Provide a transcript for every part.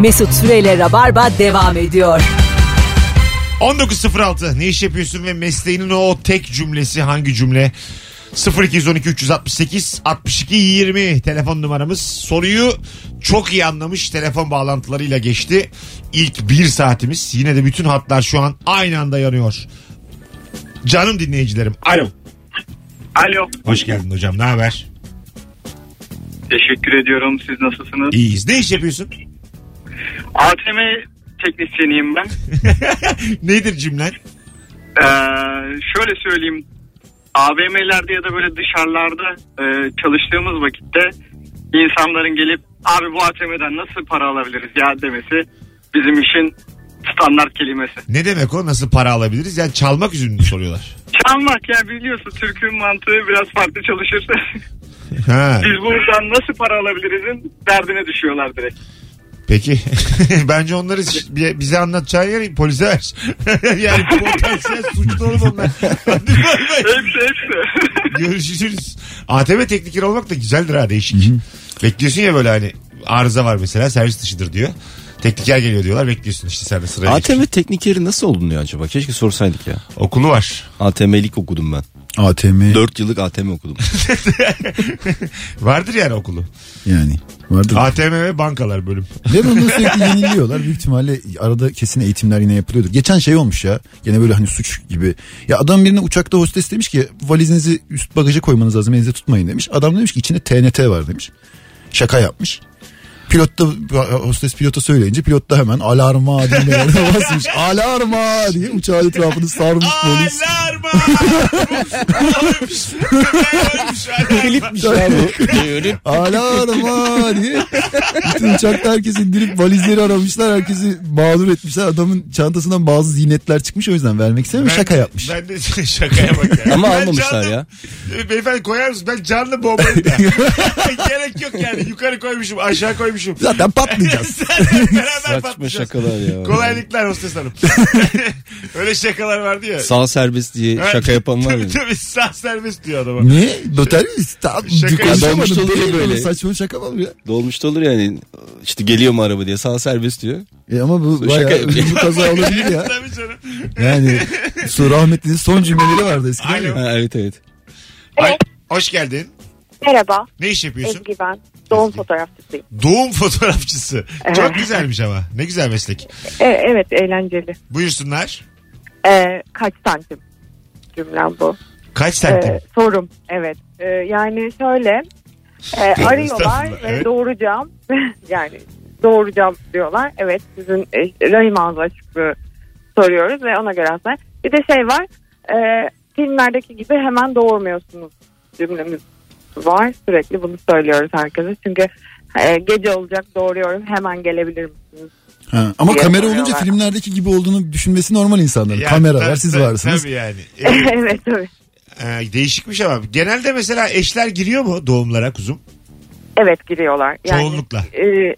Mesut Süreyle Rabarba devam ediyor. 19.06 ne iş yapıyorsun ve mesleğinin o tek cümlesi hangi cümle? 0212 368 62 20 telefon numaramız. Soruyu çok iyi anlamış telefon bağlantılarıyla geçti. İlk bir saatimiz yine de bütün hatlar şu an aynı anda yanıyor. Canım dinleyicilerim. Alo. Alo. Hoş geldin hocam ne haber? Teşekkür ediyorum. Siz nasılsınız? İyiyiz. Ne iş yapıyorsun? ATM teknisyeniyim ben. Nedir cümlen? Ee, şöyle söyleyeyim. AVM'lerde ya da böyle dışarılarda e, çalıştığımız vakitte insanların gelip abi bu ATM'den nasıl para alabiliriz ya demesi bizim işin standart kelimesi. Ne demek o? Nasıl para alabiliriz? Yani çalmak yüzünden soruyorlar. Çalmak ya biliyorsun Türk'ün mantığı biraz farklı çalışır. Ha. Biz buradan nasıl para alabilirizin derdine düşüyorlar direkt. Peki. Bence onları bi- bize anlatacağın yer polise ver. yani potansiyel suçlu oğlum onlar. Hadi bay bay. Hepsi hepsi. Görüşürüz. ATM tekniker olmak da güzeldir ha değişik. Bekliyorsun ya böyle hani arıza var mesela servis dışıdır diyor. Tekniker geliyor diyorlar bekliyorsun işte sen de sıraya ATM geçiyorsun. teknikeri nasıl olunuyor acaba? Keşke sorsaydık ya. Okulu var. ATM'lik okudum ben. ATM 4 yıllık ATM okudum. Vardır yani okulu. yani vardır. ATM ve bankalar bölüm. Ve bunu sürekli yeniliyorlar. Büyük ihtimalle arada kesin eğitimler yine yapılıyordur. Geçen şey olmuş ya. Gene böyle hani suç gibi. Ya adam birine uçakta hostes demiş ki valizinizi üst bagaja koymanız lazım elinize tutmayın demiş. Adam demiş ki içinde TNT var demiş. Şaka yapmış. Pilot da hostes pilota söyleyince pilot da hemen alarma diye basmış. Alarma diye uçağın etrafını sarmış polis. Alarma! Oymuş. Oymuş, alarma. Alarma diye. Bütün uçakta herkes indirip valizleri aramışlar. Herkesi mağdur etmişler. Adamın çantasından bazı zinetler çıkmış o yüzden vermek istemiyor. Ben Şaka yapmış. Ben de şakaya bak ya. Ama Ben almamışlar canlı- ya. Beyefendi koyar mısın? Ben canlı bombayım da. Gerek yok yani. Yukarı koymuşum aşağı koymuşum. Zaten patlayacağız. Beraber Saçma patlayacağız. şakalar ya. Kolaylıklar hostes hanım. Öyle şakalar vardı ya. Sağ serbest diye Ha, şaka yapan var ya. Tabii tabii sağ serbest diyor adama. ne? Noter miyiz? Tamam. Şaka konuşamadım. yapmış olur ya Değil böyle. Saçma şaka mı ya? Dolmuşta olur yani. İşte geliyor mu araba diye sağ serbest diyor. E ama bu Şaka bayağı yapıyor. ölümlü kaza olabilir ya. tabii canım. Yani su rahmetlinin son cümleleri vardı eskiden. Alo. ya. Ha, evet evet. Ay, hoş geldin. Merhaba, Ne iş yapıyorsun? Ezgi ben. Doğum Ezgi. fotoğrafçısıyım. Doğum fotoğrafçısı. Evet. Çok güzelmiş ama. Ne güzel meslek. E, evet, eğlenceli. Buyursunlar. E, kaç santim cümlem bu. Kaç santim? E, sorum, evet. E, yani şöyle, e, arıyorlar ve evet. doğuracağım. yani doğuracağım diyorlar. Evet, sizin e, rahim ağzı açıklığı soruyoruz ve ona göre aslında. Bir de şey var, e, filmlerdeki gibi hemen doğurmuyorsunuz cümlemiz var. Sürekli bunu söylüyoruz herkese. Çünkü e, gece olacak doğuruyorum hemen gelebilir misiniz? Ha, ama Diye kamera olunca filmlerdeki gibi olduğunu düşünmesi normal insanların. Ya, Kamera var siz tabii, varsınız. Tabii yani. E, evet tabii. e, değişikmiş ama. Genelde mesela eşler giriyor mu doğumlara kuzum? Evet giriyorlar. Yani, Çoğunlukla. e,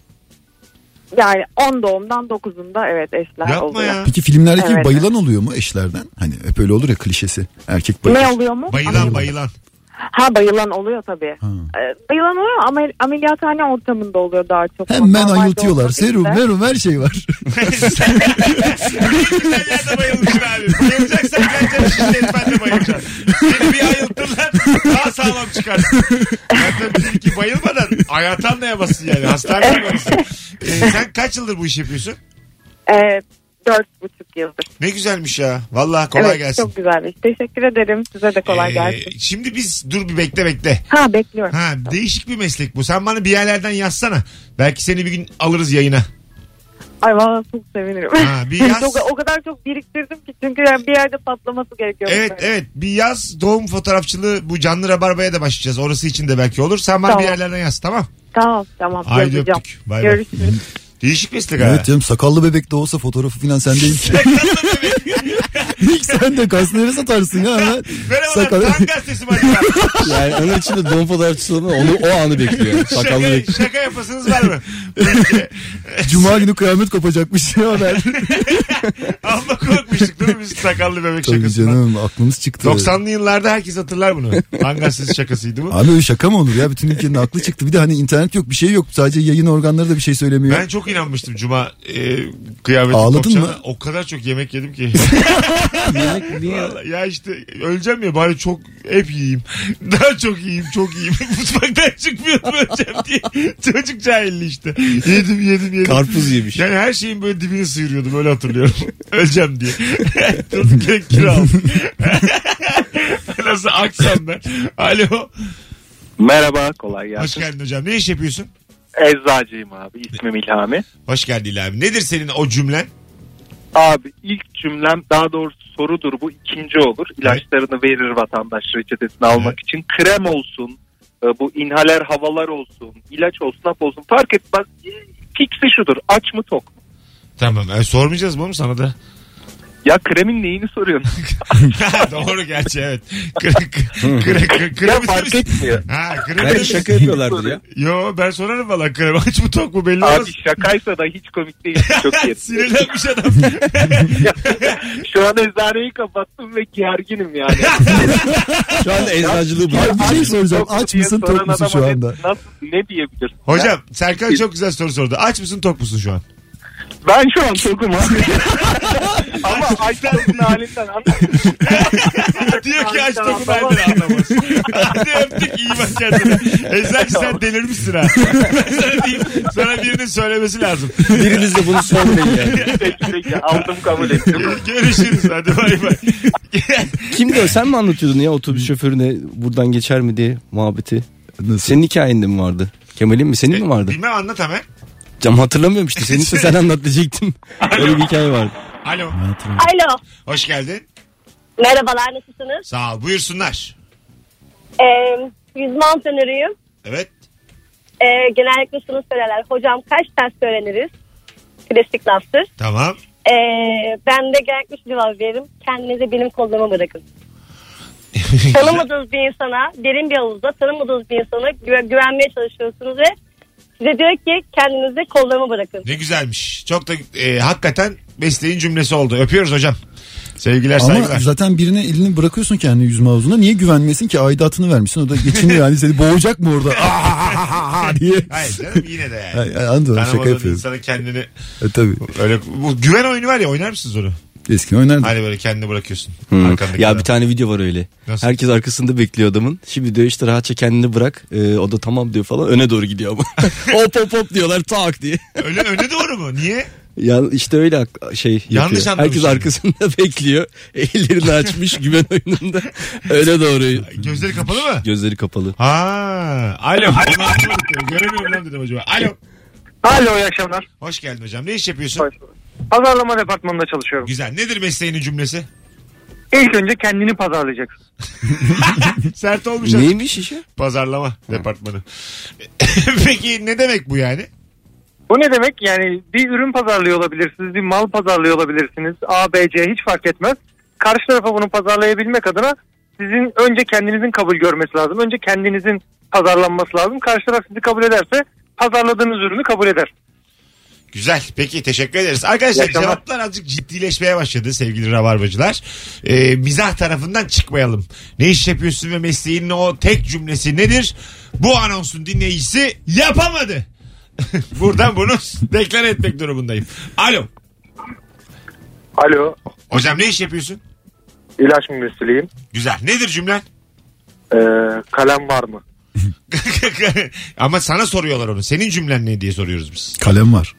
yani 10 doğumdan 9'unda evet eşler Yapma oluyor. ya. Peki filmlerdeki Evet. bayılan oluyor mu eşlerden? Hani hep öyle olur ya klişesi. Erkek bayılır. Ne oluyor mu? Bayılan bayılan. Ha bayılan oluyor tabii. Ha. E, bayılan oluyor ama ameliyathane ortamında oluyor daha çok. Hemen Normalde ayıltıyorlar. Serum, de. merum her şey var. Yerde bayılmışsın abi. Bayılacaksan ben de bayılacağım. Seni bir ayılttım lan. Daha sağlam çıkarsın. Zaten bizimki bayılmadan hayata anlayamazsın yani. Hastane numarası. Ee, sen kaç yıldır bu iş yapıyorsun? E, Dört buçuk yıldır. Ne güzelmiş ya. Vallahi kolay evet, gelsin. Çok güzelmiş. Teşekkür ederim. Size de kolay Ee, gelsin. Şimdi biz dur bir bekle bekle. Ha bekliyorum. Ha değişik bir meslek bu. Sen bana bir yerlerden yazsana. Belki seni bir gün alırız yayına. Ay valla çok sevinirim. Ha, bir yaz. çok, o kadar çok biriktirdim ki çünkü yani bir yerde patlaması gerekiyor. Evet evet bir yaz doğum fotoğrafçılığı bu canlı rabarbaya da başlayacağız. Orası için de belki olur. Sen bana Tamam. bir yerlerden yaz tamam. Tamam tamam. Haydi öptük. Bay bay. Değişik meslek ha. evet canım sakallı bebek de olsa fotoğrafı falan sendeyim. İlk sen de kasları satarsın ya. hemen. Merhabalar Sakal. Tan gazetesi mi acaba? Yani onun için de don fotoğrafçısı olan onu o anı bekliyor. Sakallı şaka, bekliyor. şaka yapasınız var mı? Cuma günü kıyamet kopacakmış ya haber. Amma korkmuştuk değil mi biz sakallı bebek Tabii şakasından? canım aklımız çıktı. 90'lı yıllarda herkes hatırlar bunu. Gazetesi şakasıydı bu. Abi öyle şaka mı olur ya? Bütün ülkenin aklı çıktı. Bir de hani internet yok bir şey yok. Sadece yayın organları da bir şey söylemiyor. Ben çok inanmıştım Cuma e, kıyametin Ağladın kopacağına. mı? O kadar çok yemek yedim ki. Niye? Vallahi ya işte öleceğim ya bari çok hep yiyeyim. Daha çok yiyeyim çok yiyeyim. Mutfaktan çıkmıyorum öleceğim diye. Çocuk cahilli işte. Yedim yedim yedim. Karpuz yemiş. Yani her şeyin böyle dibini sıyırıyordum öyle hatırlıyorum. öleceğim diye. Durduk yere kilo aldım. Nasıl aksam ben. Alo. Merhaba kolay gelsin. Hoş geldin hocam. Ne iş yapıyorsun? Eczacıyım abi ismim İlhami. Hoş geldin abi. Nedir senin o cümlen? Abi ilk cümlem daha doğrusu sorudur bu ikinci olur. İlaçlarını verir vatandaş reçetesini almak için. Krem olsun, e, bu inhaler havalar olsun, ilaç olsun, hap olsun fark etmez. Fiksi şudur aç mı tok mu? Tamam. E, sormayacağız oğlum sana da? Ya kremin neyini soruyorsun? Doğru gerçi evet. Kre, kre, kre, kre, kremi ya fark etmiyor. Ha kremi Belki şaka yapıyorlardır ya. Yo ben sorarım valla krem aç mı tok mu belli olmaz. Abi şakaysa da hiç komik değil. Çok iyi. Sinirlenmiş adam. Şu an eczaneyi kapattım ve gerginim yani. Şu anda eczacılığı bırak. bir şey soracağım. Tok mu Aç diye mısın soran tok musun şu anda? Nasıl ne diyebilir? Hocam Serkan çok güzel soru sordu. Aç mısın tok musun şu an? Ben şu an tokum abi. Ama açlığın halinden anlamıyorum. Diyor ki aç tokun halinden anlamaz. Hadi öptük iyi bak kendine. Eczacı sen delirmişsin ha. Ben sana diyeyim. Sana birinin söylemesi lazım. Biriniz de bunu sormayın yani. Peki peki aldım kabul ettim. Görüşürüz hadi bay bay. Kimdi o? Sen mi anlatıyordun ya otobüs şoförüne buradan geçer mi diye muhabbeti? Nasıl? Senin hikayende mi vardı? Kemal'in mi? Senin mi vardı? Bilmem anlat hemen. Cam hatırlamıyorum işte. Senin ise sen anlat diyecektim. Öyle bir hikaye vardı. Alo. Alo. Hoş geldin. Merhabalar nasılsınız? Sağ ol. Buyursunlar. Ee, yüzme antrenörüyüm. Evet. Ee, genellikle şunu söylerler. Hocam kaç ters öğreniriz? Klasik laftır. Tamam. Ee, ben de genellikle şu cevap veririm. Kendinizi benim kollarıma bırakın. Tanımadığınız bir insana derin bir havuzda tanımadığınız bir insana güve- güvenmeye çalışıyorsunuz ve size diyor ki kendinizi kollarıma bırakın. Ne güzelmiş. Çok da e, hakikaten mesleğin cümlesi oldu. Öpüyoruz hocam. Sevgiler Ama saygılar. zaten birine elini bırakıyorsun kendi yüzme havuzuna. Niye güvenmesin ki? Aidatını vermişsin. O da geçiniyor yani. Seni boğacak mı orada? Diye. Hayır canım yine de yani. Ay, ay, Anladım şaka yapıyorum. insana kendini E, tabii. öyle bu güven oyunu var ya oynar mısınız onu? Eskiden oynardım. Hani böyle kendini bırakıyorsun. Hmm. Arkandaki Ya adam. bir tane video var öyle. Nasıl? Herkes arkasında bekliyor adamın. Şimdi diyor işte rahatça kendini bırak. Ee, o da tamam diyor falan. Öne doğru gidiyor ama. hop hop hop diyorlar tak diye. Öyle öne doğru mu? Niye? Ya işte öyle şey yapıyor. Yanlış anlamışım. Herkes arkasında bekliyor. Ellerini açmış güven oyununda. Öne doğru. Gözleri kapalı mı? Gözleri kapalı. Ha, alo. Anlamadık. Göremiyorum lan dedim acaba. Alo. Alo iyi akşamlar. Hoş geldin hocam. Ne iş yapıyorsun? Pazarlama departmanında çalışıyorum. Güzel. Nedir mesleğinin cümlesi? İlk önce kendini pazarlayacaksın. Sert olmuş. Neymiş işi? Pazarlama departmanı. Peki ne demek bu yani? Bu ne demek? Yani bir ürün pazarlıyor olabilirsiniz, bir mal pazarlıyor olabilirsiniz. A, B, C hiç fark etmez. Karşı tarafa bunu pazarlayabilmek adına sizin önce kendinizin kabul görmesi lazım. Önce kendinizin pazarlanması lazım. Karşı taraf sizi kabul ederse pazarladığınız ürünü kabul eder. Güzel. Peki teşekkür ederiz. Arkadaşlar cevaplar azıcık ciddileşmeye başladı sevgili rabarbacılar. Ee, mizah tarafından çıkmayalım. Ne iş yapıyorsun ve mesleğinin o tek cümlesi nedir? Bu anonsun dinleyicisi yapamadı. Buradan bunu deklar etmek durumundayım. Alo. Alo, Hocam ne iş yapıyorsun? ilaç mümessiliyim. Güzel. Nedir cümlen? Ee, kalem var mı? Ama sana soruyorlar onu. Senin cümlen ne diye soruyoruz biz. Kalem var.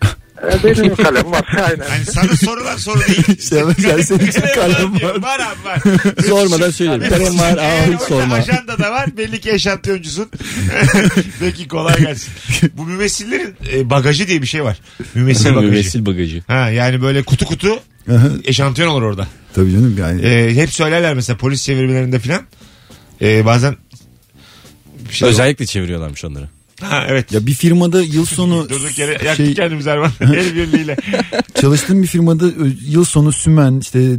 Benim kalem var. Aynen. Yani sana sorulan soru değil. İşte ama sen senin için kalem var. Var abi var. Sormadan söyleyeyim. Kalem var. Eğer hiç sorma. Ajanda da var. Belli ki eşantiyoncusun. Peki kolay gelsin. Bu mümessillerin e, bagajı diye bir şey var. Mümessil bagajı. Mümessil bagajı. Ha, yani böyle kutu kutu eşantiyon olur orada. Tabii canım yani. E, hep söylerler mesela polis çevirmelerinde filan. E, bazen bir şey Özellikle çeviriyorlarmış onları. Ha, evet. Ya bir firmada yıl sonu Durduk yere yaktık şey, kendimizi Erman. El birliğiyle. çalıştığım bir firmada yıl sonu sümen işte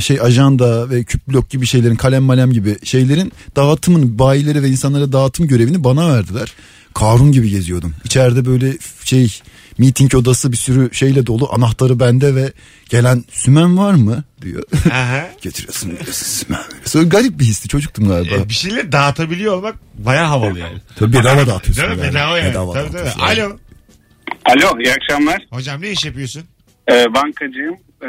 şey ajanda ve küp blok gibi şeylerin kalem malem gibi şeylerin dağıtımını bayilere ve insanlara dağıtım görevini bana verdiler. Karun gibi geziyordum. İçeride böyle şey meeting odası bir sürü şeyle dolu anahtarı bende ve gelen sümen var mı diyor. Aha. Getiriyorsun diyorsun sümen. Sonra garip bir histi çocuktum galiba. E, bir şeyleri dağıtabiliyor olmak baya havalı yani. Tabii bedava dağıtıyorsun. Değil mi? yani. Bedava yani. Bedava tabii, tabii. dağıtıyorsun. Alo. Alo iyi akşamlar. Hocam ne iş yapıyorsun? Ee, bankacıyım. Ee,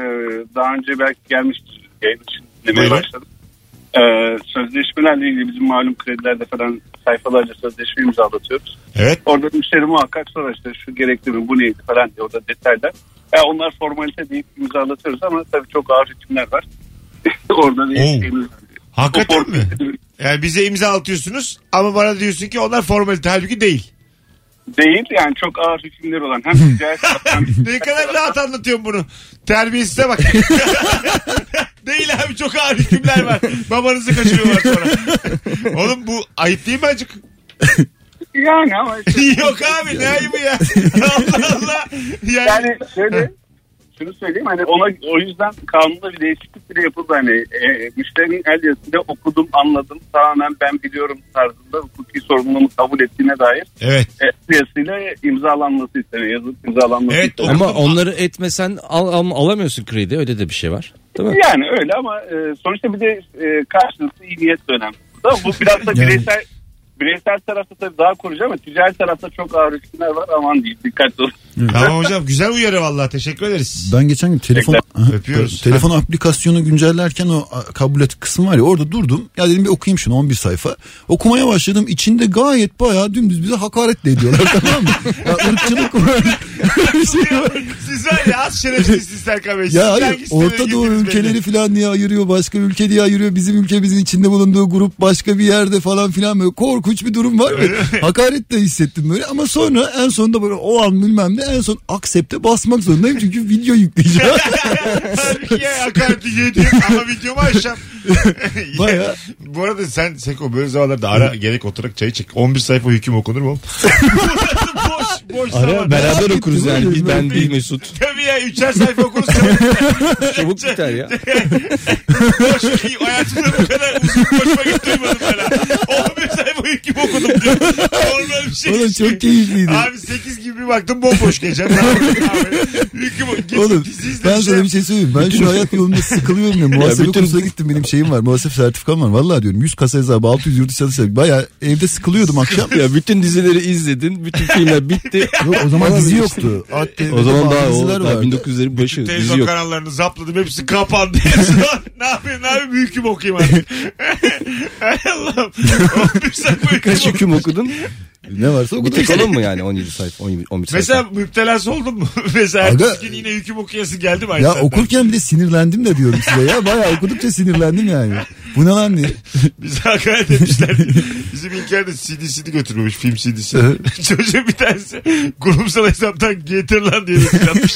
daha önce belki gelmiştir yayın için dinlemeye başladım. Ee, sözleşmelerle ilgili bizim malum kredilerde falan sayfalarca sözleşme imzalatıyoruz. Evet. Orada müşteri muhakkak sorar işte şu gerekli mi bu neydi falan diye orada detaylar. Ya onlar formalite deyip imzalatıyoruz ama tabii çok ağır hükümler var. orada bir şeyimiz. Hakikaten O mi? Yani bize imza atıyorsunuz ama bana diyorsun ki onlar formalite halbuki değil. Değil yani çok ağır hükümler olan hem ticaret hem ne kadar rahat anlatıyorum bunu. Terbiyesize bak. değil abi çok ağır hükümler var. Babanızı kaçırıyorlar sonra. Oğlum bu ayıp değil mi acık? yani ama işte Yok abi ne ayıbı ya. Allah Allah. Yani, yani şöyle şunu söyleyeyim hani ona o yüzden kanunda bir değişiklik bile yapıldı hani e, müşterinin el yazısıyla okudum anladım tamamen ben biliyorum tarzında hukuki sorumluluğumu kabul ettiğine dair Evet. e, yazısıyla imzalanması isteniyor yazıp imzalanması Evet, isteniyor. Ama onları etmesen al, al- alamıyorsun kredi öyle de bir şey var. Değil mi? Yani öyle ama e, sonuçta bir de e, karşılıklı iyi niyet de önemli. Bu biraz da Yani- bireysel tarafta tabii daha koruyucu ama ticari tarafta çok ağır hükümler var aman diyeyim dikkatli olun. Tamam hocam güzel uyarı vallahi teşekkür ederiz. Ben geçen gün telefon Aha, öpüyoruz. Telefon aplikasyonu güncellerken o kabul et kısmı var ya orada durdum. Ya dedim bir okuyayım şunu 11 sayfa. Okumaya başladım. İçinde gayet bayağı dümdüz bize hakaret de ediyorlar tamam mı? Ya ırkçılık var. Bir şey var. Siz var ya az şerefsizsiniz Serkan Bey. Ya hayır Orta Doğu ülkeleri belli. falan diye ayırıyor. Başka ülke diye ayırıyor. Bizim ülkemizin içinde bulunduğu grup başka bir yerde falan filan böyle korkunç bir durum var. Ve hakaret de hissettim böyle ama sonra en sonunda böyle o an bilmem ne en son accept'e basmak zorundayım çünkü video yükleyeceğim. Ya hakareti yedim ama videomu açacağım. Baya. Bu arada sen Seko böyle zamanlarda ara gerek oturarak çay çek. 11 sayfa hüküm okunur mu? boş boş Ara zaman. beraber okuruz yani. Biz, ben bir Mesut. Tabii ya üçer sayfa okuruz. Çabuk biter ya. boş hayatımda bu kadar uzun götürmedim ben. 11 sayfa hüküm okudum diyor. Normal bir şey. Oğlum çok keyifliydi. Abi 8 gibi bir baktım bomboş geçen. Oğlum ben sana bir şey söyleyeyim. Ben şu hayat yolunda sıkılıyorum ya. Muhasebe bütün- kursuna gittim benim şeyim var. Muhasebe sertifikam var. Vallahi diyorum 100 kasa hesabı 600 yurt dışı. Baya evde sıkılıyordum akşam. Ya bütün dizileri izledin. Bütün filmler bitti. Yok o zaman dizi yoktu. O zaman daha o diziler daha vardı. 1900'lerin başı dizi Televizyon kanallarını zapladım hepsi kapandı. ne yapayım ne yapayım hüküm okuyayım artık. Hay Allah'ım. 11 sayfa hüküm Kaç hüküm okudun? Ne varsa Bir okudum. tek onun mu yani 17 sayfa 11 11 sayfa? Mesela müptelası oldun mu? Mesela Aga- ertesi gün yine hüküm okuyası geldi mi? Ya saatten? okurken bile sinirlendim de diyorum size ya. Bayağı okudukça sinirlendim yani. Bu ne lan diye. Bize hakaret etmişler. Bizim İlker de CD'sini götürmemiş film CD'sini. Çocuğun bir tanesi kurumsal hesaptan getir lan diye mesaj atmış.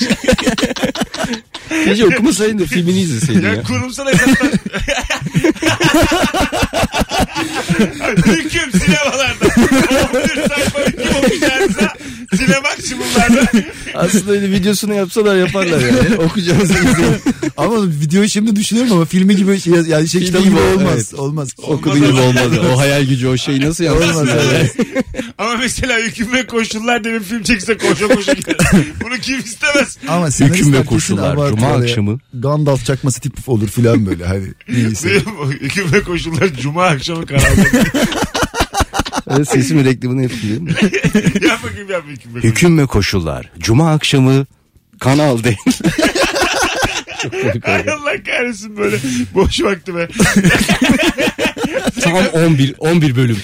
Gece okumasaydın da filmini izleseydin ya ya. kurumsal hesaptan. hüküm sinemalarda. 11 sayfa hüküm okuyacağınıza sinemaksimumlarda. Aslında öyle videosunu yapsalar yaparlar yani. Okuyacağınızı izleyin. Ama videoyu şimdi düşünüyorum ama filmi gibi şey, yani şey kitabı gibi gibi, olmaz. evet. Olmaz. Okuduğu gibi olmaz. O hayal gücü o şeyi nasıl yaparsın? Olmaz öyle. Ama mesela hüküm ve koşullar diye bir film çekse koşa koşa gider. Bunu kim istemez? Ama Hüküm ve koşullar. Cuma ya. akşamı. Gandalf çakması tip olur filan böyle. Hani hüküm ve koşullar cuma akşamı kanalda. Evet, sesimin reklamını yapayım. yap bakayım yap hüküm ve koşullar. Hüküm ve koşullar. Cuma akşamı Kanal D. Ay. Allah kahretsin böyle boş vakti be. Tam 11 11 bölüm.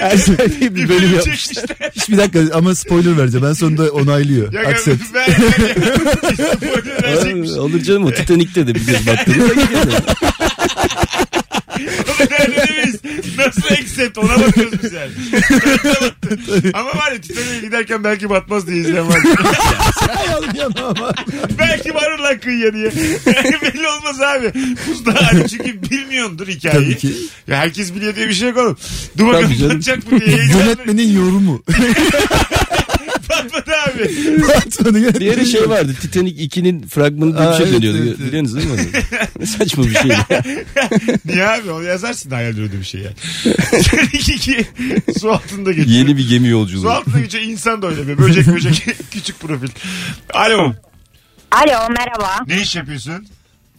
Her sene bir bölüm bölüm yapmış. çekmişler. Hiçbir dakika ama spoiler vereceğim. Ben sonunda onaylıyor. Ya Accept. ben ben spoiler verecekmiş. Olur canım o Titanic'te de bir göz nerede demeyiz. Nasıl accept ona bakıyoruz biz yani. Ama var ya Titanic'e giderken belki batmaz diye izleyen var. Belki varır lan kıyıya diye. Belli olmaz abi. Buzda hani çünkü bilmiyordur hikayeyi. Tabii ki. Ya herkes biliyor diye bir şey yok oğlum. Dur bakalım patlayacak mı diye. Yönetmenin yorumu. Patladı abi. Yönetmenin Bir ara şey vardı Titanic 2'nin fragmanı diye bir şey dönüyordu. evet, evet. Biliyorsunuz değil mi? Ne Saçma bir şey. Niye abi onu yazarsın hayal ürünü bir şey yani. Seninki iki su altında geçiyor. Yeni bir gemi Su yolculuğu. altında geçiyor insan da öyle bir böcek böcek küçük profil. Alo Alo merhaba. ne iş yapıyorsun?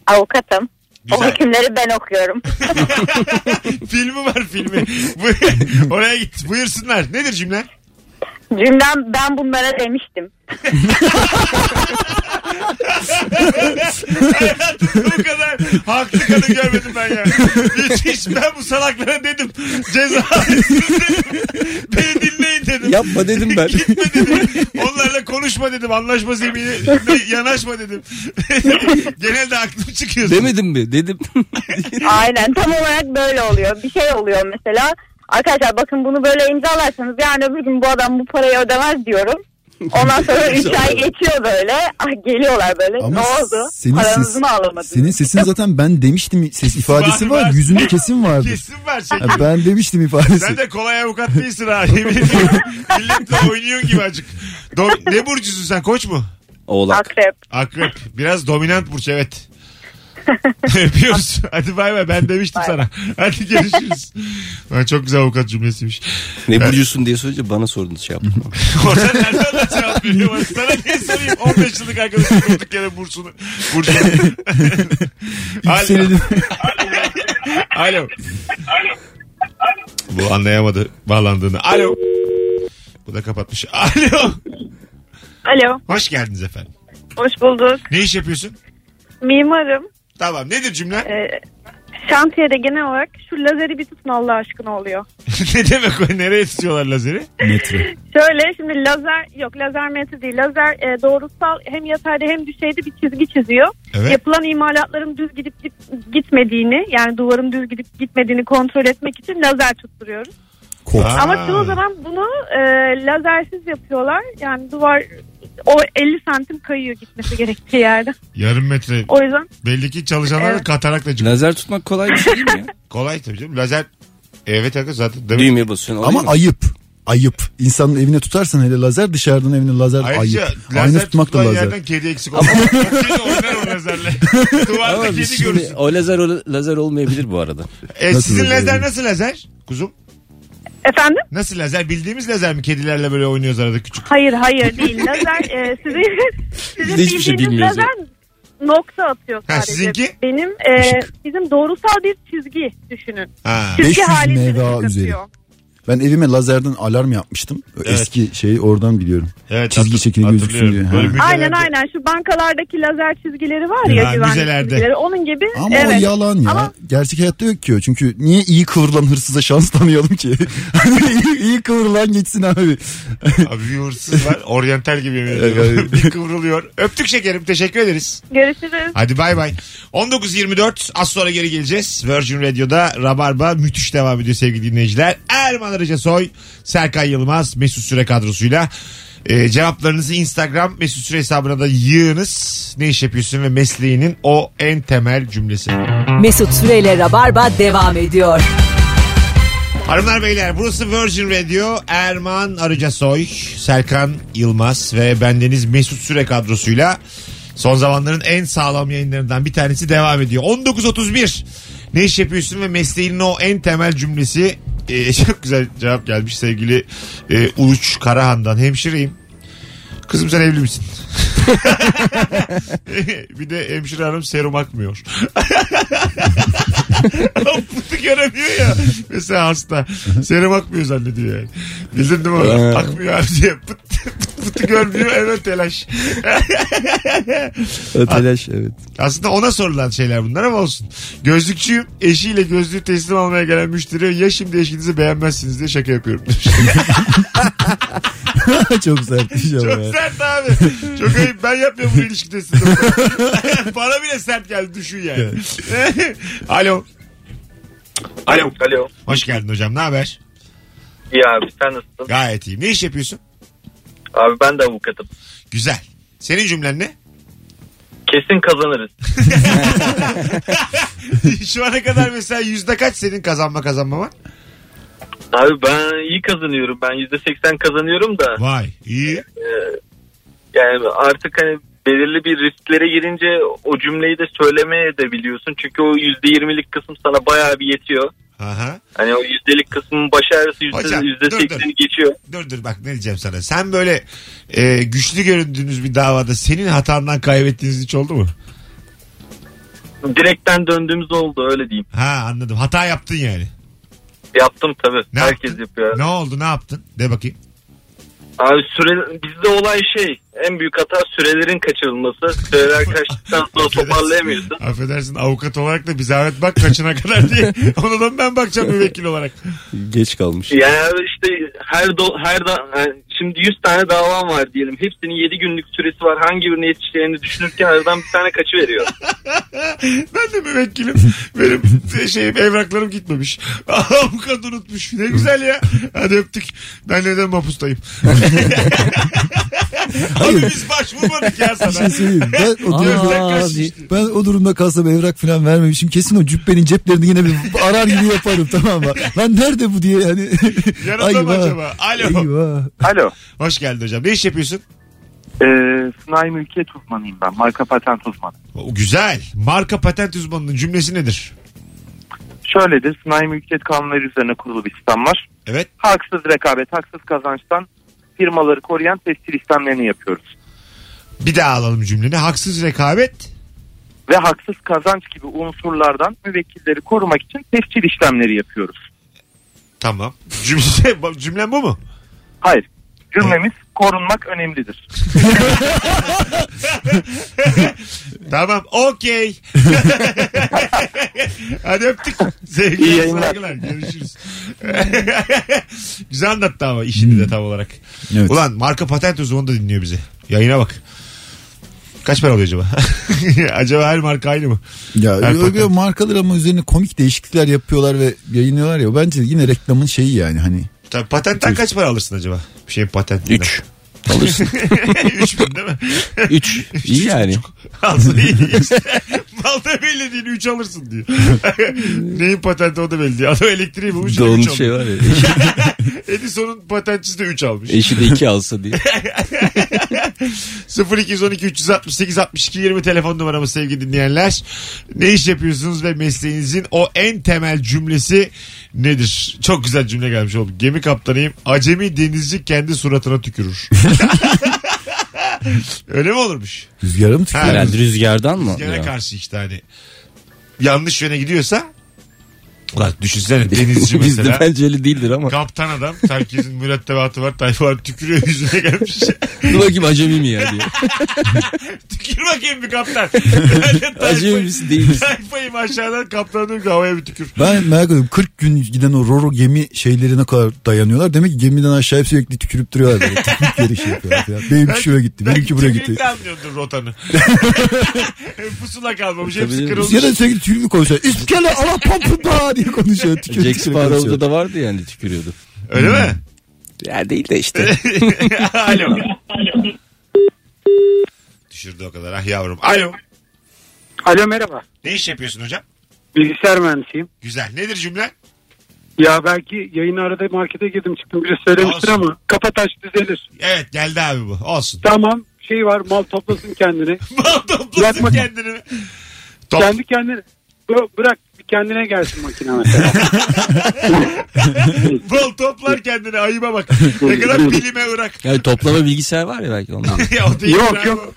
Avukatım. O Güzel. hükümleri ben okuyorum. filmi var filmi. Oraya git buyursunlar. Nedir cümle? Cümlem ben bunlara demiştim. Hayatımda bu kadar haklı kadın görmedim ben ya. Müthiş ben bu salaklara dedim. Ceza dedim. Beni dinleyin dedim. Yapma dedim ben. Gitme dedim. Onlarla konuşma dedim. Anlaşma zemini yanaşma dedim. Genelde aklım çıkıyor. Demedim mi? Dedim. Aynen tam olarak böyle oluyor. Bir şey oluyor mesela. Arkadaşlar bakın bunu böyle imzalarsanız yani öbür gün bu adam bu parayı ödemez diyorum. Ondan sonra 3 ay geçiyor böyle. Ah, geliyorlar böyle. Ama ne oldu? senin Paranızı ses- mı alamadınız? Senin sesin zaten ben demiştim ses ifadesi Var, var. var. Yüzünde kesin vardır. Kesin var. Şey. Ha, Ben demiştim ifadesi. Sen de kolay avukat değilsin ha. Milletle oynuyorsun gibi acık. Do- ne burcusun sen koç mu? Oğlak. Akrep. Akrep. Biraz dominant burç evet. Öpüyoruz. Hadi bay bay ben demiştim sana. Hadi görüşürüz. Ha, çok güzel avukat cümlesiymiş. Ne burcusun diye söyleyince bana sordunuz şey yaptım. Orada nereden de cevap veriyor? bana? Sana niye sorayım? 15 yıllık arkadaşım durduk yere bursunu. Burcunu. Alo. Alo. Bu anlayamadı bağlandığını. Alo. Bu da kapatmış. Alo. Alo. Hoş geldiniz efendim. Hoş bulduk. Ne iş yapıyorsun? Mimarım. Tamam nedir cümle? Ee, şantiyede genel olarak şu lazeri bir tutun Allah aşkına oluyor. ne demek o? Nereye tutuyorlar lazeri? Metre. Şöyle şimdi lazer yok lazer metre değil lazer e, doğrusal hem yatayda hem düşeyde bir çizgi çiziyor. Evet. Yapılan imalatların düz gidip git- gitmediğini yani duvarın düz gidip gitmediğini kontrol etmek için lazer tutturuyoruz. Kod. Ama çoğu zaman bunu e, lazersiz yapıyorlar. Yani duvar o 50 santim kayıyor gitmesi gerektiği yerde. Yarım metre. O yüzden Belli ki çalışanlar da Evet. katarakla çıkıyor. Lazer tutmak kolay bir şey değil mi ya? Kolay tabii canım. Lazer Evet arkadaş zaten. Demek Düğmeye basıyorsun. Ama mu? ayıp. Ayıp. İnsanın evine tutarsan hele lazer dışarıdan evine lazer Ayrıca ayıp. lazer Aynı tutmak da tutulan lazer. yerden kedi eksik olmaz. o kedi oynar o lazerle. Duvarda Ama kedi şimdi, görürsün. o lazer o lazer olmayabilir bu arada. E, Nasıl sizin lazer lazer nasıl lazer? Kuzum. Efendim Nasıl lazer? Bildiğimiz lazer mi? Kedilerle böyle oynuyoruz arada küçük. hayır hayır değil lazer e, sizin, sizin Biz hiçbir şey bildiğiniz bilmiyoruz lazer nokta atıyor Ha, sadece. sizinki? Benim e, bizim doğrusal bir çizgi düşünün. Ha. Çizgi 500 halinde ışık üzeri. atıyor. Ben evime lazerden alarm yapmıştım. Evet. Eski şey oradan biliyorum. Evet, Çizgi şekli gözüksün diye. Böyle Ha. müzelerde- Aynen aynen şu bankalardaki lazer çizgileri var ya Ha, güvenlik müzelerde. çizgileri onun gibi. Ama evet. o yalan ya. Ama- Gerçek hayatta yok ki o. Çünkü niye iyi kıvrılan hırsıza şans tanıyalım ki? Hani iyi, iyi kıvrılan geçsin abi. Abi bir hırsız var. Oryantal gibi bir kıvrılıyor. Öptük şekerim. Teşekkür ederiz. Görüşürüz. Hadi bay bay. 19.24 az sonra geri geleceğiz. Virgin Radio'da Rabarba müthiş devam ediyor sevgili dinleyiciler. Erman Arıca Soy, Serkan Yılmaz, Mesut Süre kadrosuyla. Ee, cevaplarınızı Instagram Mesut Süre hesabına da yığınız. Ne iş yapıyorsun ve mesleğinin o en temel cümlesi. Mesut Süreyle Rabarba devam ediyor. Hanımlar beyler burası Virgin Radio. Erman Arıcasoy, Serkan Yılmaz ve bendeniz Mesut Süre kadrosuyla son zamanların en sağlam yayınlarından bir tanesi devam ediyor. 19.31 ne iş yapıyorsun ve mesleğinin o en temel cümlesi Ee, çok güzel cevap gelmiş sevgili e, Uluç Karahan'dan hemşireyim. Kızım sen evli misin? bir de hemşire hanım serum akmıyor. Pıtı göremiyor ya. Mesela hasta. Serum akmıyor zannediyor yani. Bildin değil mi? Ee. Akmıyor abi diye. Pıt, pıtı görmüyor evet telaş. O telaş evet. Aslında ona sorulan şeyler bunlar ama olsun. Gözlükçüyüm. Eşiyle gözlüğü teslim almaya gelen müşteri ya şimdi eşinizi beğenmezsiniz diye şaka yapıyorum. Çok sertmiş ama Çok ya. sert abi. Çok ayıp. Ben yapmıyorum bu ilişki testini. Bana bile sert geldi. Düşün yani. Alo. Alo. Alo. Hoş geldin hocam. Ne haber? İyi abi sen nasılsın? Gayet iyi. Ne iş yapıyorsun? Abi ben de avukatım. Güzel. Senin cümlen ne? Kesin kazanırız. Şu ana kadar mesela yüzde kaç senin kazanma kazanmama? Abi ben iyi kazanıyorum. Ben %80 kazanıyorum da. Vay iyi. Yani artık hani belirli bir risklere girince o cümleyi de söylemeye de biliyorsun. Çünkü o %20'lik kısım sana bayağı bir yetiyor. Aha. Hani o yüzdelik kısmın baş ağrısı Hocam, yüzde dur, dur. %80'i geçiyor. Dur dur bak ne diyeceğim sana. Sen böyle e, güçlü göründüğünüz bir davada senin hatandan kaybettiğiniz hiç oldu mu? Direkten döndüğümüz oldu öyle diyeyim. Ha anladım. Hata yaptın yani. Yaptım tabii. Ne Herkes yaptın? yapıyor. Ne oldu ne yaptın? De bakayım. Abi süre bizde olay şey en büyük hata sürelerin kaçırılması. Süreler kaçtıktan sonra toparlayamıyorsun. Affedersin avukat olarak da bir zahmet bak kaçına kadar diye. Ona da ben bakacağım müvekkil olarak. Geç kalmış. Yani işte her do, her da yani şimdi 100 tane davam var diyelim. Hepsinin 7 günlük süresi var. Hangi birine yetişeceğini düşünürken aradan bir tane kaçı veriyor. Ben de müvekkilim. Benim şeyim evraklarım gitmemiş. Avukat unutmuş. Ne güzel ya. Hadi öptük. Ben neden mapustayım? Abi biz başvurmadık ya Bir şey sana. söyleyeyim. Ben o, Aa, durumda, abi. ben o durumda kalsam evrak falan vermemişim. Kesin o cübbenin ceplerini yine bir arar gibi yaparım tamam mı? Lan nerede bu diye hani. Yanımda mı acaba? Alo. Eyvah. Alo. Hoş geldin hocam. Ne iş yapıyorsun? Ee, sınai mülkiyet uzmanıyım ben. Marka patent uzmanı. O, güzel. Marka patent uzmanının cümlesi nedir? Şöyledir. Sınai mülkiyet kanunları üzerine kurulu bir sistem var. Evet. Haksız rekabet, haksız kazançtan firmaları koruyan tescil işlemlerini yapıyoruz. Bir daha alalım cümleni. Haksız rekabet. Ve haksız kazanç gibi unsurlardan müvekkilleri korumak için tescil işlemleri yapıyoruz. Tamam. Cümle, cümlen bu mu? Hayır. Cümlemiz korunmak önemlidir. Tamam. Okey. Hadi öptük. İyi Sevgiler, yayınlar. saygılar. Görüşürüz. Güzel anlattı ama işini de tam olarak. Evet. Ulan marka patent uzmanı da dinliyor bizi. Yayına bak. Kaç para alıyor acaba? acaba her marka aynı mı? Ya Her öyle patent. markalar ama üzerine komik değişiklikler yapıyorlar ve yayınlıyorlar ya. Bence yine reklamın şeyi yani hani. Tabii patentten kaç para alırsın acaba? Bir şeyin patentinden. 3. Alırsın. 3 bin değil mi? 3. İyi yani. Alsın iyi işte. Mal da belli değil 3 alırsın diyor. Neyin patenti o da belli değil. Adam elektriği bulmuş. Doğunun 3 şey var ya. Edison'un patentçisi de 3 almış. Eşi de 2 alsa diye. 0212 368 62 20 telefon numaramız sevgili dinleyenler. Ne iş yapıyorsunuz ve mesleğinizin o en temel cümlesi nedir? Çok güzel cümle gelmiş oldu. Gemi kaptanıyım. Acemi denizci kendi suratına tükürür. Öyle mi olurmuş? Rüzgara mı tükürüyor? Ha. Herhalde rüzgardan mı? Rüzgara Ya. karşı işte hani yanlış yöne gidiyorsa Ulan düşünsene denizci Bizde mesela. bence öyle değildir ama. Kaptan adam. Herkesin mürettebatı var. Tayfa var. Tükürüyor yüzüne gelmiş. Dur bakayım acemi mi ya diye. Tükür bakayım bir kaptan. acemi misin değil misin? Tayfayım aşağıdan kaptan diyor ki havaya bir tükür. Ben merak ediyorum 40 gün giden o Roro gemi şeyleri ne kadar dayanıyorlar. Demek ki gemiden aşağıya sürekli tükürüp duruyorlar. Böyle. Tükürük yeri şey yapıyorlar. falan. Benimki şuraya gitti. Benimki buraya gitti. Tükürükle anlıyordur rotanı. Pusula kalmamış. Hepsi kırılmış. Ya da sürekli tükürük konuşuyor. İskele ala pampında diye konuşuyor. Tükürük Jack Sparrow'da da vardı yani tükürüyordu. Öyle mi? Ya değil de işte. Alo. Düşürdü o kadar ah yavrum. Alo. Alo merhaba. Ne iş yapıyorsun hocam? Bilgisayar mühendisiyim. Güzel. Nedir cümle? Ya belki yayın arada markete girdim çıktım biri söylemiştir Olsun. ama kafa taş düzelir. Evet geldi abi bu. Olsun. Tamam şey var mal toplasın kendini. Mal toplasın Bırakma. kendini. Top. Kendi kendine Bö- bırak kendine gelsin makine mesela. Bol toplar kendini ayıba bak. Ne kadar bilime ırak. Yani toplama bilgisayar var ya belki ondan. ya o değil yok bravo. yok.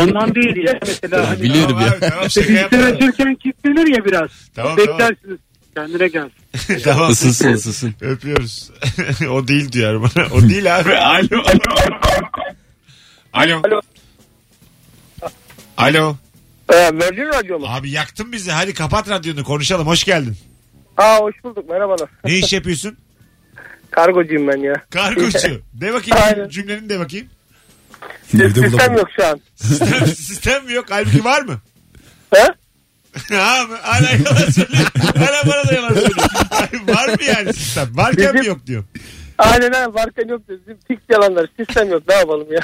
Ondan değil ya mesela. hani Biliyorum Tamam ya. abi, tamam şaka Bilgisayar yapma. açırken kilitlenir ya biraz. Tamam, Beklersiniz. Kendine gelsin. tamam. Isınsın ısınsın. Öpüyoruz. o değil diyor bana. O değil abi. Alo. Alo. Alo. Alo. Ee, Virgin Radyo mu? Abi yaktın bizi. Hadi kapat radyonu konuşalım. Hoş geldin. Aa hoş bulduk merhabalar. Ne iş yapıyorsun? Kargocuyum ben ya. Kargocu. De bakayım Aynen. cümlenin de bakayım. Evde Sistem bulamadım. yok şu an. Sistem, sistem mi yok? Halbuki var mı? He? ha? Hala yalan söylüyor. Hala bana da yalan söylüyor. var mı yani sistem? Varken mi Bizim- yok diyor. Aynen aynen Barkan yok dedi. Fix yalanlar. Sistem yok. Ne yapalım ya?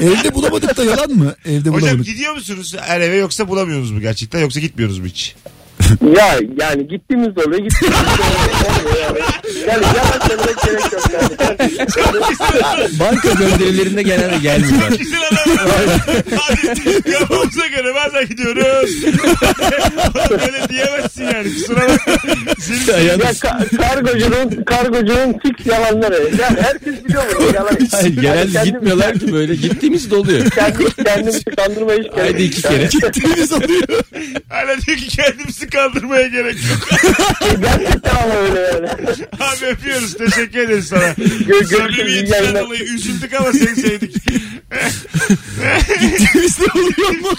Evde bulamadık da yalan mı? Evde Hocam bulamadık. gidiyor musunuz her eve yoksa bulamıyorsunuz mu gerçekten yoksa gitmiyorsunuz mu hiç? Ya yani gittiğimiz oluyor. Gittiğimiz oluyor. Yani, yani yalan söylemek gerek yok yani. Banka gönderilerinde genelde gelmiyorlar. Hadi yapmamıza göre bazen gidiyoruz. Böyle diyemezsin yani kusura bakma. Senin ya ka- kargocunun, kargocunun fix yalanları. Yani herkes biliyor bunu. Yalan. Hayır genelde Kendim- gitmiyorlar ki böyle. Gittiğimiz de oluyor. Kendi, kendimizi kandırmaya hiç gerek Haydi iki kere. Gittiğimiz oluyor. hala diyor ki kendimizi kandırmaya gerek yok. Gerçekten ama öyle yani. Abi öpüyoruz. Teşekkür ederiz sana. iyi Samimiyetinden dolayı üzüldük ama seni sevdik. Gittiğimiz de oluyor mu?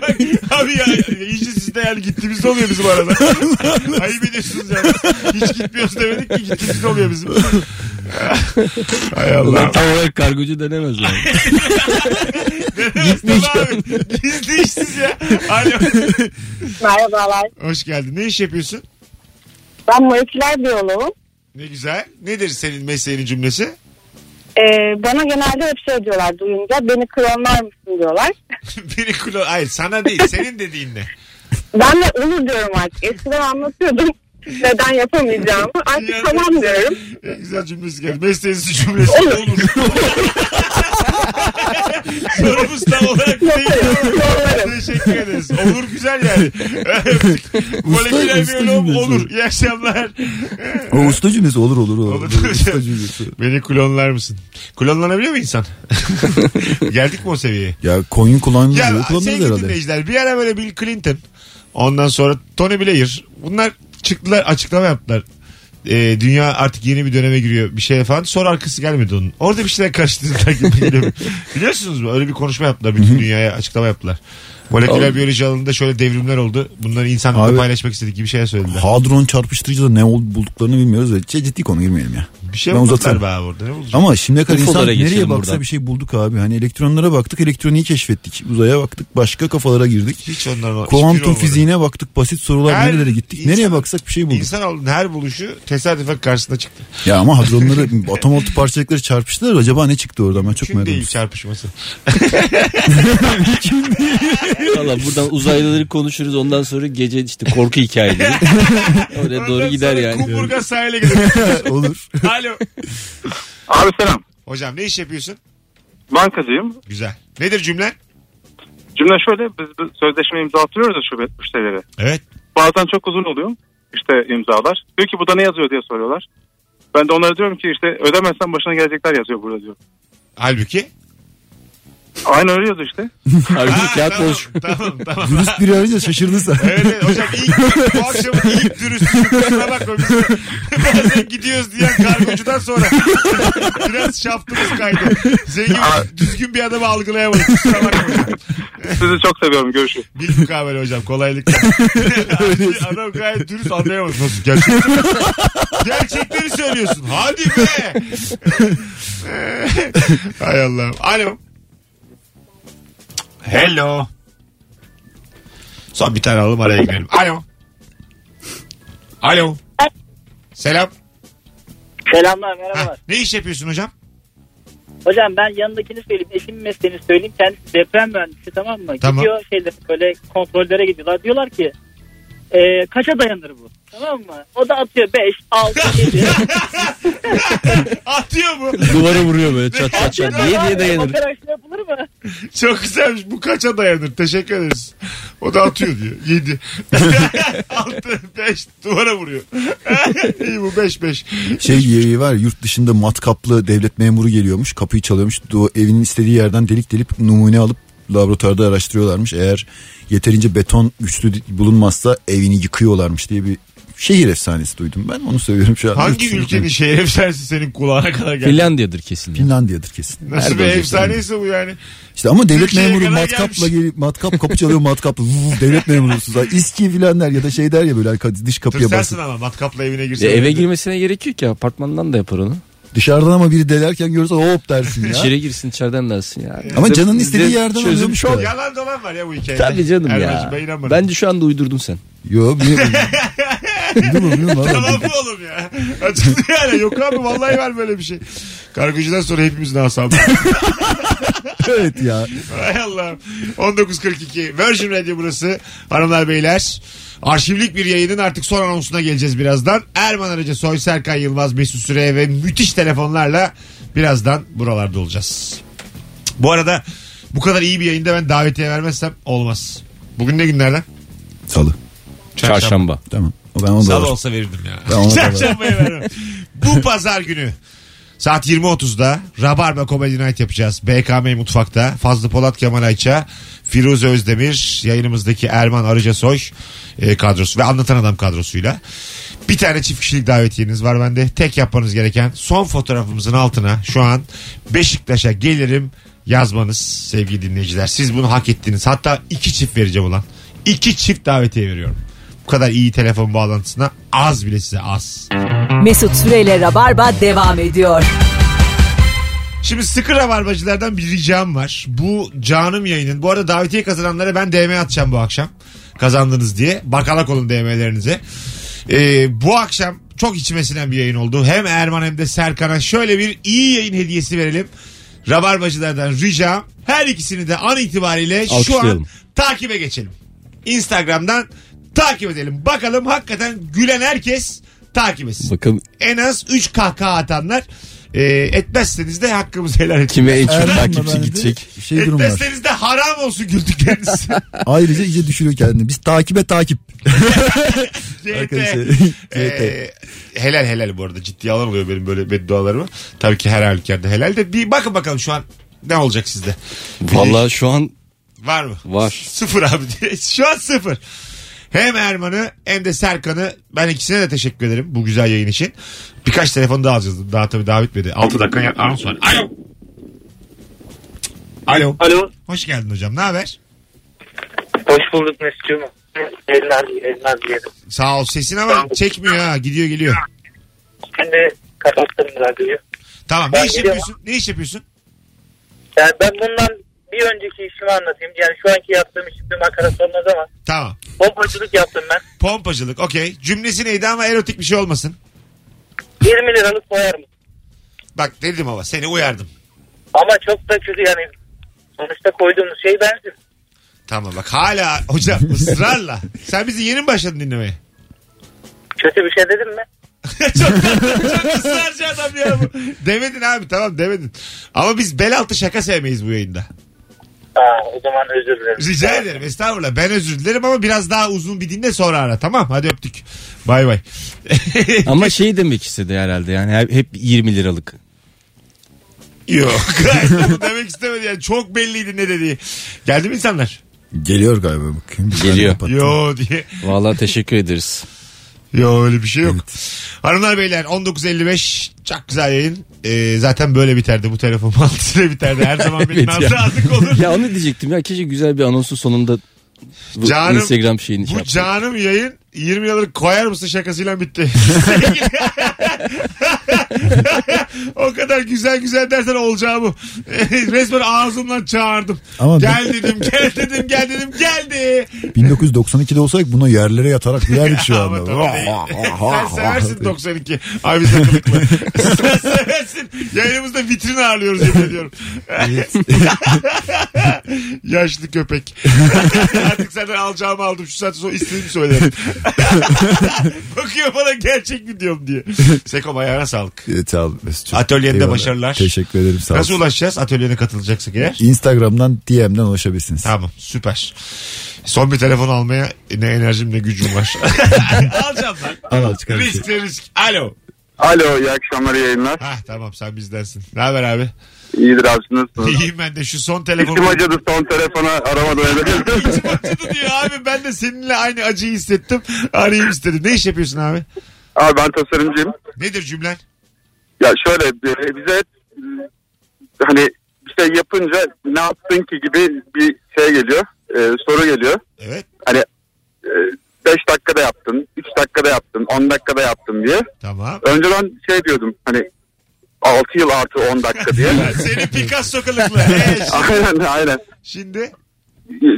Bak. Abi ya iyice sizde yani gittiğimizde oluyor bizim arada. Ayıp ediyorsunuz yani. Hiç gitmiyoruz demedik ki gittiğimizde oluyor bizim. Hay Allah. Ulan tam olarak kargocu denemez yani. Gitmiş. Abi. Gizli işsiz ya. Alo. Merhabalar. Hoş geldin. Ne iş yapıyorsun? Ben moleküler biyoloğum. Ne güzel. Nedir senin mesleğinin cümlesi? Ee, bana genelde hep şey diyorlar duyunca beni klonlar mısın diyorlar. Biri klo... Hayır sana değil. Senin dediğin ne? Ben de olur diyorum artık. Eskiden anlatıyordum neden yapamayacağımı. Artık Yani- tamam diyorum. En güzel cümlesi geldi. Mesleğiniz cümlesi olur. Sorumuz tam olarak değil. Yaparım. Teşekkür ederiz. Olur güzel yani. Moleküler usta cümlesi. olur. İyi akşamlar. O usta cümlesi olur olur. olur. Olur. usta cümlesi. Beni klonlar mısın? Klonlanabiliyor mu insan? Geldik mi o seviyeye? Ya coin kullanılıyor. Ya Kullanılır sevgili herhalde. dinleyiciler bir ara böyle Bill Clinton ondan sonra Tony Blair bunlar çıktılar açıklama yaptılar. Ee, dünya artık yeni bir döneme giriyor bir şeye falan. Sonra arkası gelmedi onun. Orada bir şeyler karıştırdılar gibi geliyor. Biliyorsunuz mu? Öyle bir konuşma yaptılar. Bütün dünyaya açıklama yaptılar. Moleküler Abi. biyoloji alanında şöyle devrimler oldu. Bunları insanlıkla Abi. paylaşmak istedik gibi şeyler söylediler. Hadron çarpıştırıcıda ne ol- bulduklarını bilmiyoruz ve ciddi konu girmeyelim ya. Bir şey Ben uzatırım. be abi orada. Ne bulacak? Ama şimdiye kadar insan nereye baksa buradan. bir şey bulduk abi. Hani elektronlara baktık, elektroniği keşfettik. Uzaya baktık, başka kafalara girdik. Hiç hiçbiri Kuantum olmadı. fiziğine baktık, basit sorular Her nerelere gittik. insan- nereye baksak bir şey bulduk. İnsanoğlunun her buluşu tesadüfen karşısına çıktı. Ya ama hadronları, atom altı parçacıkları çarpıştılar. Acaba ne çıktı oradan ben çok Mümkün merak değil ediyorum. çarpışması. Valla buradan uzaylıları konuşuruz ondan sonra gece işte korku hikayeleri. Oraya doğru gider yani. Kumburgaz sahile gidelim. Olur. Alo. Abi selam. Hocam ne iş yapıyorsun? Bankacıyım. Güzel. Nedir cümlen? Cümle şöyle biz bir sözleşme imza atıyoruz ya şube müşterilere. Evet. Bazen çok uzun oluyor işte imzalar. Diyor ki bu da ne yazıyor diye soruyorlar. Ben de onlara diyorum ki işte ödemezsen başına gelecekler yazıyor burada diyor. Halbuki. Aynı öyle yazıyor işte. Halbuki Ha, kağıt tamam, boş. tamam tamam. Dürüst biri arayınca şaşırdın sen. Evet, evet hocam ilk bu akşamın ilk dürüstlüğü kusura bakma biz de bazen gidiyoruz diyen kargocudan sonra biraz şaftımız kaydı. Zengin düzgün bir adamı algılayamadık kusura bakma hocam. Sizi çok seviyorum. Görüşürüz. Bil mukabele hocam kolaylıkla. Adam gayet dürüst anlayamadı. Nasıl gerçekten? Gerçekleri söylüyorsun. Hadi be. Hay Allah. Alo. Hello. Son bir tane alalım araya girelim. Alo. Alo. Selam. Selamlar Ha, merhabalar. ne iş yapıyorsun hocam? Hocam ben yanındakini söyleyeyim. Eşimin mesleğini söyleyeyim. Kendisi deprem mühendisi tamam mı? Tamam. Gidiyor şeyler böyle kontrollere gidiyorlar. Diyorlar ki e, kaça dayanır bu? Tamam mı? O da atıyor 5, 6, 7. Atıyor mu? Duvara vuruyor böyle çat çat çat. Diye diye dayanır. Operasyon yapılır mı? Çok güzelmiş. Bu kaça dayanır? Teşekkür ederiz. O da atıyor diyor. 7. 6, 5 duvara vuruyor. İyi bu 5 5. Şey var yurt dışında matkaplı devlet memuru geliyormuş. Kapıyı çalıyormuş. O evinin istediği yerden delik delip numune alıp laboratuvarda araştırıyorlarmış. Eğer yeterince beton güçlü bulunmazsa evini yıkıyorlarmış diye bir şehir efsanesi duydum ben. Onu söylüyorum şu an. Hangi ülkenin şehir efsanesi senin kulağına kadar geldi? Finlandiya'dır kesin. ya. Finlandiya'dır kesin. Nasıl bir efsaneyse bu yani. İşte ama devlet Türkiye'ye memuru kadar matkapla gelmiş. gelip matkap kapı çalıyor matkapla Vuv, devlet memurusunuz. Ha, İSKİ filan der ya da şey der ya böyle hani dış kapıya Tırsarsın basın. ama matkapla evine Ya girsen. eve girmesine gerek yok ya. Apartmandan da yapar onu. Dışarıdan ama biri delerken görürse hop dersin ya. İçeri girsin içeriden dersin ya. Ama canın istediği yerden çözüm alıyormuş da. Yalan dolan var ya bu hikayede. Tabii canım Erman'cığım, ya. ben inanmadım. Bence şu anda uydurdun sen. Yo Duydun mu bilmiyorum ama. tamam mı oğlum ya? Açıklı yani. Yok abi vallahi var böyle bir şey. Kargocudan sonra hepimizin asabı. evet ya. Hay Allah. 19.42 Virgin Radio burası. Hanımlar beyler. Arşivlik bir yayının artık son anonsuna geleceğiz birazdan. Erman Arıca, Soy Serkan Yılmaz, Mesut Süre ve müthiş telefonlarla birazdan buralarda olacağız. Bu arada bu kadar iyi bir yayında ben davetiye vermezsem olmaz. Bugün ne günlerden? Salı. Çarşamba. Tamam. O ben onu da Salı olsa verirdim ya. Ben ona da var. Çarşambaya vermem. Bu pazar günü saat 20.30'da Rabarba Comedy Night yapacağız. BKM Mutfak'ta Fazlı Polat Kemal Ayça, Firuze Özdemir, yayınımızdaki Erman Arıcasoy e, kadrosu ve Anlatan Adam kadrosuyla. Bir tane çift kişilik davetiyeniz var bende. Tek yapmanız gereken son fotoğrafımızın altına şu an Beşiktaş'a gelirim yazmanız sevgili dinleyiciler. Siz bunu hak ettiniz. Hatta iki çift vereceğim ulan. İki çift davetiye veriyorum. Bu kadar iyi telefon bağlantısına az bile size az. Mesut Süreyle Rabarba devam ediyor. Şimdi sıkı rabarbacılardan bir ricam var. Bu canım yayının. Bu arada davetiye kazananlara ben DM atacağım bu akşam. Kazandınız diye. Bakalak olun DM'lerinize. Ee, bu akşam çok içime sinen bir yayın oldu. Hem Erman hem de Serkan'a şöyle bir iyi yayın hediyesi verelim. Rabarbacılardan ricam her ikisini de an itibariyle şu an Alkışlayalım. takibe geçelim. Instagram'dan takip edelim. Bakalım hakikaten gülen herkes takip etsin. Bakın En az 3 kahkaha atanlar e, etmezseniz de hakkımızı helal edin. kime en çok takipçi gidecek. Şey durum var. Etmezseniz de haram olsun güldükleriniz. Ayrıca iyice düşürüyor kendini. Biz takibe takip. Arkadaşlar. Ee, helal helal bu arada ciddi alan oluyor benim böyle beddualarıma. Tabii ki her halükarda helal de bir bakın bakalım şu an ne olacak sizde. Vallahi şu an Var mı? var. Sıfır abi diye. Şu an sıfır. Hem Erman'ı hem de Serkan'ı ben ikisine de teşekkür ederim bu güzel yayın için. Birkaç telefon daha alacağız. Daha tabii daha bitmedi. 6 dakika ya- anons var. Alo. Alo. Alo. Hoş geldin hocam. Ne haber? Hoş bulduk Mesut'cum. Elmez, elmez diyelim. Sağ ol. Sesin ama çekmiyor ha. Gidiyor geliyor. Şimdi kapattım radyoyu. Tamam. Ben Ne iş geliyorum. yapıyorsun? Ne iş yapıyorsun? Yani ben bundan bir önceki işimi anlatayım. Yani şu anki yaptığım iş bir makarası olmaz ama Tamam. Pompacılık yaptım ben. Pompacılık. Okey. Cümlesi neydi ama erotik bir şey olmasın. 20 liralık koyar mı? Bak dedim ama seni uyardım. Ama çok da kötü yani. Sonuçta koyduğumuz şey benzin. Tamam bak hala hocam ısrarla. Sen bizi yeni mi başladın dinlemeye? Kötü bir şey dedim mi? çok, çok ısrarcı adam ya bu. Demedin abi tamam demedin. Ama biz bel altı şaka sevmeyiz bu yayında. Aa, o zaman özür dilerim. Rica ederim estağfurullah. Ben özür dilerim ama biraz daha uzun bir dinle sonra ara. Tamam hadi öptük. Bay bay. Ama şey demek istedi herhalde yani hep- hep 20 liralık. Yok. demek istemedi yani. Çok belliydi ne dediği. Geldi mi insanlar? Geliyor galiba bakayım. Geliyor. kapattım. Yo diye. Vallahi teşekkür ederiz. Yo öyle bir şey yok. Hanımlar beyler 19.55 çok güzel yayın. Ee, zaten böyle biterdi bu telefon altısıyla biterdi. Her zaman benim Evet nazaratlık olur. Ya onu diyecektim ya keşke güzel bir anonsun sonunda bu Canım, Instagram şeyini şey Bu yapsak. canım yayın 20 yıllık koyar mısın şakasıyla bitti. o kadar güzel güzel dersen olacağı bu. Resmen ağzımdan çağırdım. Ama gel dedim gel dedim gel dedim geldi. 1992'de olsaydık bunu yerlere yatarak duyardık şu anda. Sen seversin 92. Abi biz de kılıklı. Sen seversin. Yayınımızda vitrin ağırlıyoruz yemin ediyorum. Yaşlı köpek. Artık senden alacağımı aldım. Şu saatte sonra istediğimi söylerim. Bakıyor bana gerçek mi diyorum diye. Sekom ayağına sağlık. Evet abi Mesut'cum. Atölyende Eyvallah. başarılar. Teşekkür ederim sağ Nasıl olsun. ulaşacağız atölyene katılacaksak eğer? Instagram'dan DM'den ulaşabilirsiniz. Tamam süper. Son bir telefon almaya ne enerjim ne gücüm var. Alacağım lan. Al, al, çıkar bir risk de risk. Alo. Alo iyi akşamlar yayınlar. Hah tamam sen bizdensin. Ne haber abi? İyidir abi siz nasılsınız? İyiyim ben de şu son telefonu. İçim acıdı son telefona aramadan önce. İçim acıdı diyor abi. Ben de seninle aynı acıyı hissettim. Arayayım istedim. Ne iş yapıyorsun abi? abi ben tasarımcıyım. Nedir cümlen? Ya şöyle e, bize hep e, hani bir şey yapınca ne yaptın ki gibi bir şey geliyor. e, soru geliyor. Evet. Hani 5 dakikada yaptın, 3 dakikada yaptın, 10 dakikada yaptın diye. Tamam. Önceden şey diyordum hani 6 yıl artı 10 dakika diye. Seni Picasso kılıklı. Ee, şimdi, aynen aynen. şimdi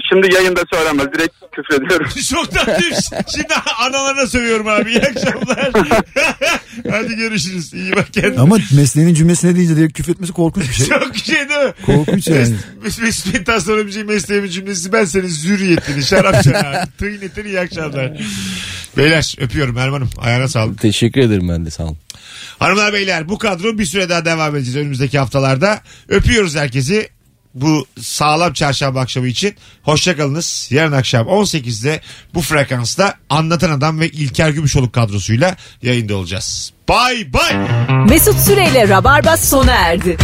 şimdi yayında söylemez. Direkt küfrediyorum. Çok tatlıymış. Şimdi analarına sövüyorum abi. İyi akşamlar. Hadi görüşürüz. İyi bak kendine. Ama mesleğinin cümlesine deyince direkt küfretmesi korkunç bir şey. Çok şey değil mi? Korkunç yani. Mes- Mesut Bey'den sonra bir şey mesleğimin cümlesi ben senin zürriyetini şarap çanağı tıynetini iyi akşamlar. Beyler öpüyorum Erman'ım ayağına sağlık. Teşekkür ederim ben de sağ olun. Hanımlar beyler bu kadro bir süre daha devam edeceğiz önümüzdeki haftalarda. Öpüyoruz herkesi bu sağlam çarşamba akşamı için. Hoşçakalınız. Yarın akşam 18'de bu frekansta Anlatan Adam ve İlker Gümüşoluk kadrosuyla yayında olacağız. Bay bay. Mesut Süreyle Rabarba sona erdi.